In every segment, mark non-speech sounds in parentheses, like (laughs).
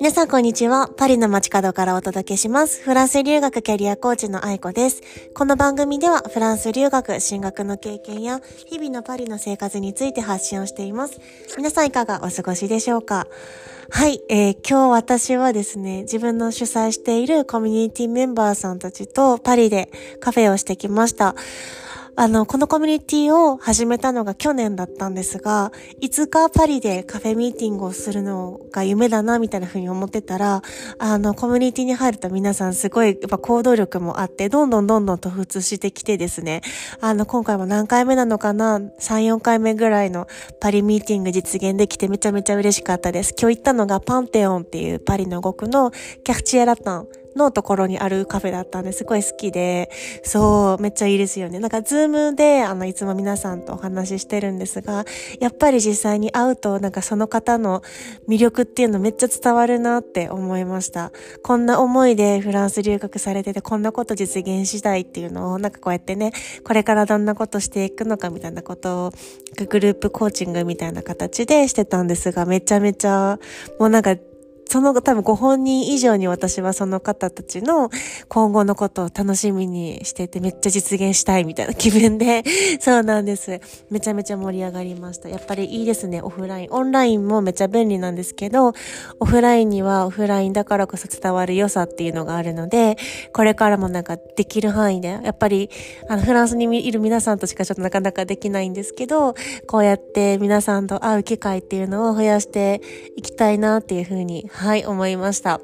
皆さんこんにちは。パリの街角からお届けします。フランス留学キャリアコーチの愛子です。この番組ではフランス留学、進学の経験や日々のパリの生活について発信をしています。皆さんいかがお過ごしでしょうか？はい、えー、今日私はですね、自分の主催しているコミュニティメンバーさんたちとパリでカフェをしてきました。あの、このコミュニティを始めたのが去年だったんですが、いつかパリでカフェミーティングをするのが夢だな、みたいな風に思ってたら、あの、コミュニティに入ると皆さんすごい、やっぱ行動力もあって、どんどんどんどん突出してきてですね、あの、今回も何回目なのかな、3、4回目ぐらいのパリミーティング実現できてめちゃめちゃ嬉しかったです。今日行ったのがパンテオンっていうパリの5区のカルチエラタン。のところにあるカフェだったんですごい好きで、そう、めっちゃいいですよね。なんか Zoom で、あの、いつも皆さんとお話ししてるんですが、やっぱり実際に会うと、なんかその方の魅力っていうのめっちゃ伝わるなって思いました。こんな思いでフランス留学されてて、こんなこと実現したいっていうのを、なんかこうやってね、これからどんなことしていくのかみたいなことを、グループコーチングみたいな形でしてたんですが、めちゃめちゃ、もうなんかその多分ご本人以上に私はその方たちの今後のことを楽しみにしててめっちゃ実現したいみたいな気分で、(laughs) そうなんです。めちゃめちゃ盛り上がりました。やっぱりいいですね、オフライン。オンラインもめっちゃ便利なんですけど、オフラインにはオフラインだからこそ伝わる良さっていうのがあるので、これからもなんかできる範囲で、やっぱりあのフランスにいる皆さんとしかちょっとなかなかできないんですけど、こうやって皆さんと会う機会っていうのを増やしていきたいなっていうふうにはい、思いました。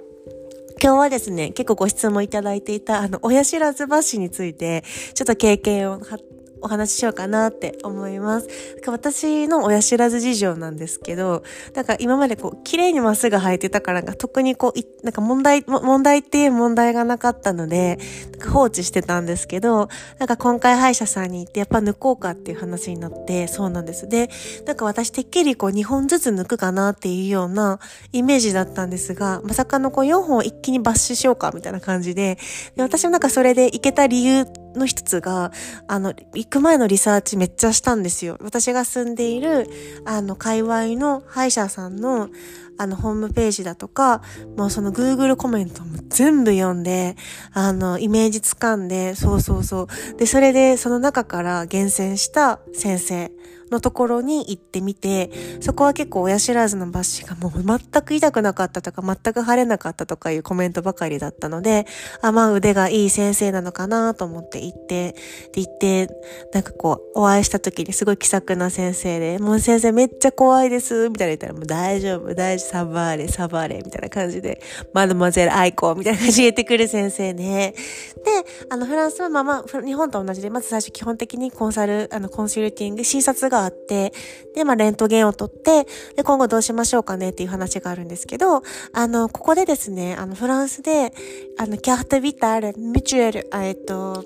今日はですね、結構ご質問いただいていた、あの、親知らず橋について、ちょっと経験を張ってお話ししようかなって思います。私の親知らず事情なんですけど、なんか今までこう、綺麗にまっすぐ生えてたからが特にこう、なんか問題、問題っていう問題がなかったので、なんか放置してたんですけど、なんか今回歯医者さんに行ってやっぱ抜こうかっていう話になって、そうなんです。で、なんか私てっきりこう2本ずつ抜くかなっていうようなイメージだったんですが、まさかのこう4本一気に抜歯しようかみたいな感じで、で私もなんかそれでいけた理由の一つが、あの、行く前のリサーチめっちゃしたんですよ。私が住んでいる、あの、界隈の歯医者さんの、あの、ホームページだとか、もうその Google コメントも全部読んで、あの、イメージつかんで、そうそうそう。で、それでその中から厳選した先生のところに行ってみて、そこは結構親知らずの抜歯がもう全く痛くなかったとか、全く腫れなかったとかいうコメントばかりだったので、あ、まあ腕がいい先生なのかなと思って行って、で行って、なんかこう、お会いした時にすごい気さくな先生で、もう先生めっちゃ怖いです、みたいな言ったら、もう大丈夫、大丈夫、サバーレ、サバーレ、みたいな感じで、マドマゼルアイコみたいな感じで言ってくる先生ね。で、あの、フランスはまあまあ、日本と同じで、まず最初基本的にコンサル、あの、コンシルティング、診察ががあって、で、まあ、レントゲンを取って、で、今後どうしましょうかねっていう話があるんですけど、あの、ここでですね、あの、フランスで、あの、キャートビタール、ミチュエル、えっと、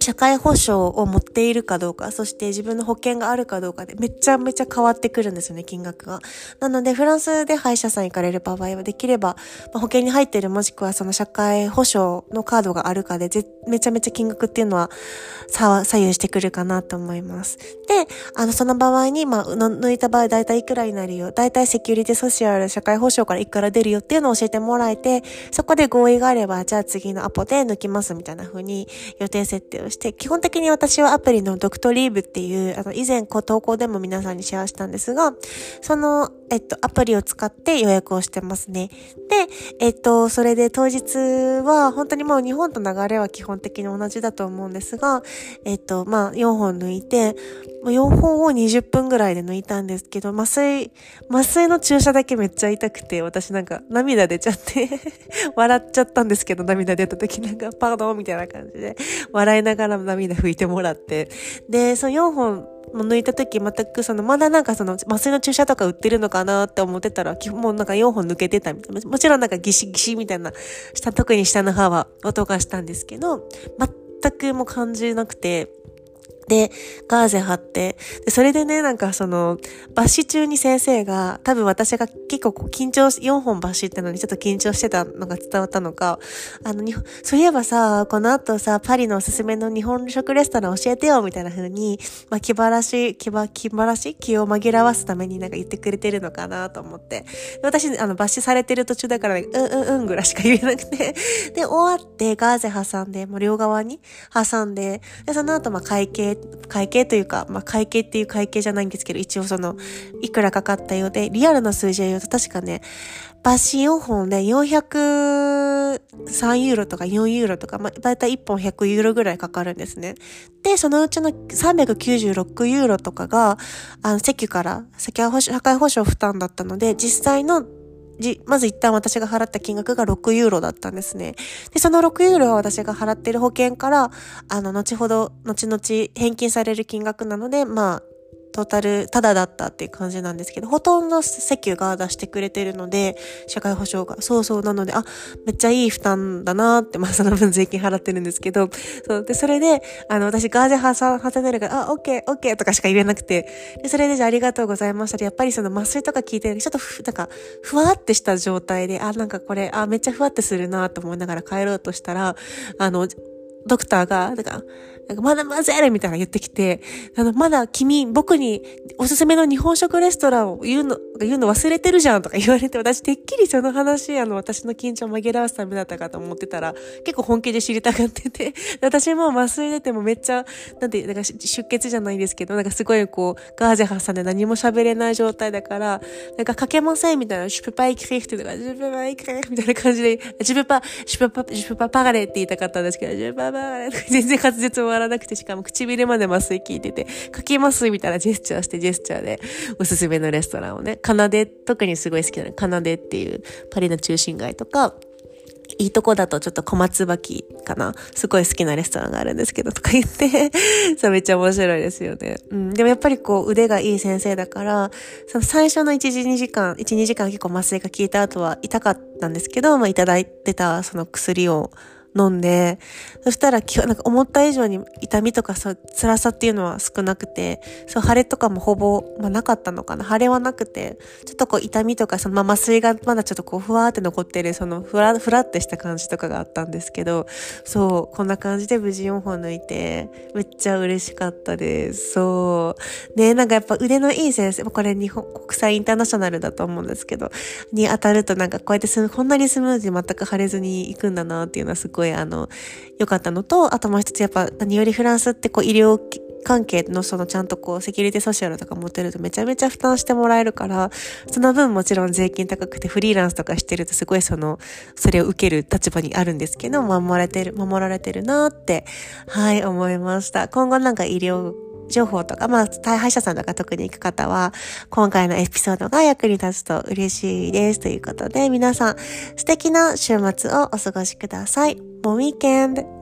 社会保障を持っているかどうか、そして自分の保険があるかどうかでめちゃめちゃ変わってくるんですよね、金額が。なので、フランスで歯医者さん行かれる場合は、できれば、ま、保険に入ってるもしくはその社会保障のカードがあるかで、めちゃめちゃ金額っていうのは左右してくるかなと思います。で、あの、その場合に、まあ、抜いた場合大体いくらになるよ、大体セキュリティソシアル、社会保障からいくら出るよっていうのを教えてもらえて、そこで合意があれば、じゃあ次のアポで抜きますみたいな風に予定設定をして、基本的に私はアプリのドクトリーブっていう、あの、以前こう投稿でも皆さんにシェアしたんですが、その、えっと、アプリを使って予約をしてますね。で、えっと、それで当日は、本当にもう日本と流れは基本的に同じだと思うんですが、えっと、まあ、4本抜いて、4本を20分ぐらいで抜いたんですけど、麻酔、麻酔の注射だけめっちゃ痛くて、私なんか涙出ちゃって笑っちゃったんですけど、涙出た時なんか、パードンみたいな感じで、笑いながら涙拭いてもらって、で、その4本、も抜いた時全くその、まだなんかその麻酔の注射とか売ってるのかなって思ってたら、もうなんか4本抜けてたみたいな。もちろんなんかギシギシみたいな、下、特に下の歯は音がしたんですけど、全くも感じなくて、で、ガーゼ貼って、で、それでね、なんかその、抜歯中に先生が、多分私が結構緊張し、4本抜歯ってのにちょっと緊張してたのが伝わったのか、あの、そういえばさ、この後さ、パリのおすすめの日本食レストラン教えてよ、みたいな風に、まあ、気晴らし、気ば、気晴らし？気を紛らわすためになんか言ってくれてるのかなと思って。私、あの、抜歯されてる途中だから、ね、うんうんうんぐらいしか言えなくて。で、終わって、ガーゼ挟んで、もう両側に挟んで、で、その後、まあ、会計会計というか、まあ、会計っていう会計じゃないんですけど、一応その、いくらかかったようで、リアルな数字を言うと確かね、バッシン4本で403ユーロとか4ユーロとか、まあ、だいたい1本100ユーロぐらいかかるんですね。で、そのうちの396ユーロとかが、あの、石油から、社会保障負担だったので、実際のじ、まず一旦私が払った金額が6ユーロだったんですね。で、その6ユーロは私が払ってる保険から、あの、後ほど、後々返金される金額なので、まあ、トータルタダだったっていう感じなんですけど、ほとんど石油が出してくれてるので、社会保障が。そうそう。なので、あ、めっちゃいい負担だなって、まあその分税金払ってるんですけど、そう。で、それで、あの、私ガーゼ挟挟めるから、あ、オッケー、オッケーとかしか言えなくて、で、それでじゃあありがとうございましたでやっぱりその麻酔とか聞いてるちょっとふ、なんか、ふわってした状態で、あ、なんかこれ、あ、めっちゃふわってするなと思いながら帰ろうとしたら、あの、ドクターが、なんか、なんかまだ混ぜるみたいな言ってきて、あの、まだ君、僕におすすめの日本食レストランを言うの、言うの忘れてるじゃんとか言われて、私てっきりその話、あの、私の緊張を紛らわすためだったかと思ってたら、結構本気で知りたがってて、私も麻酔出てもめっちゃ、なんて、なんか出血じゃないですけど、なんかすごいこう、ガーゼ挟んで何も喋れない状態だから、なんか書けませんみたいな、シュプパイクリフとか、ジュプパイクリフみたいな感じで、ジュプパ、ジュプパ、ジュプパパガレって言いたかったんですけど、ジュプパパガレ全然滑舌終わらなくて、しかも唇まで麻酔効いてて、書きますみたいなジェスチャーしてジェスチャーでおすすめのレストランをね、カナデ、特にすごい好きなの、カナデっていうパリの中心街とか、いいとこだとちょっと小松葉かなすごい好きなレストランがあるんですけどとか言って (laughs) めっちゃ面白いですよね。うん。でもやっぱりこう腕がいい先生だから、その最初の1時2時間、1、2時間結構麻酔が効いた後は痛かったんですけど、まあいただいてたその薬を飲んで、そしたら、なんか思った以上に痛みとかそう、辛さっていうのは少なくて、そう、腫れとかもほぼ、まあなかったのかな。腫れはなくて、ちょっとこう痛みとか、そのまあ麻酔がまだちょっとこうふわーって残ってる、そのふら、ふらってした感じとかがあったんですけど、そう、こんな感じで無事4本抜いて、めっちゃ嬉しかったです。そう。ね、なんかやっぱ腕のいい先生、これ日本、国際インターナショナルだと思うんですけど、に当たるとなんかこうやってすこんなにスムーズに全く腫れずに行くんだなっていうのはすごいあの、良かったのと、あともう一つやっぱ何よりフランスってこう医療関係のそのちゃんとこうセキュリティソシャルとか持ってるとめちゃめちゃ負担してもらえるから、その分もちろん税金高くてフリーランスとかしてるとすごいその、それを受ける立場にあるんですけど、守られてる、守られてるなって、はい、思いました。今後なんか医療情報とか、まあ、大敗者さんとか特に行く方は、今回のエピソードが役に立つと嬉しいです。ということで、皆さん、素敵な週末をお過ごしください。Bon weekend!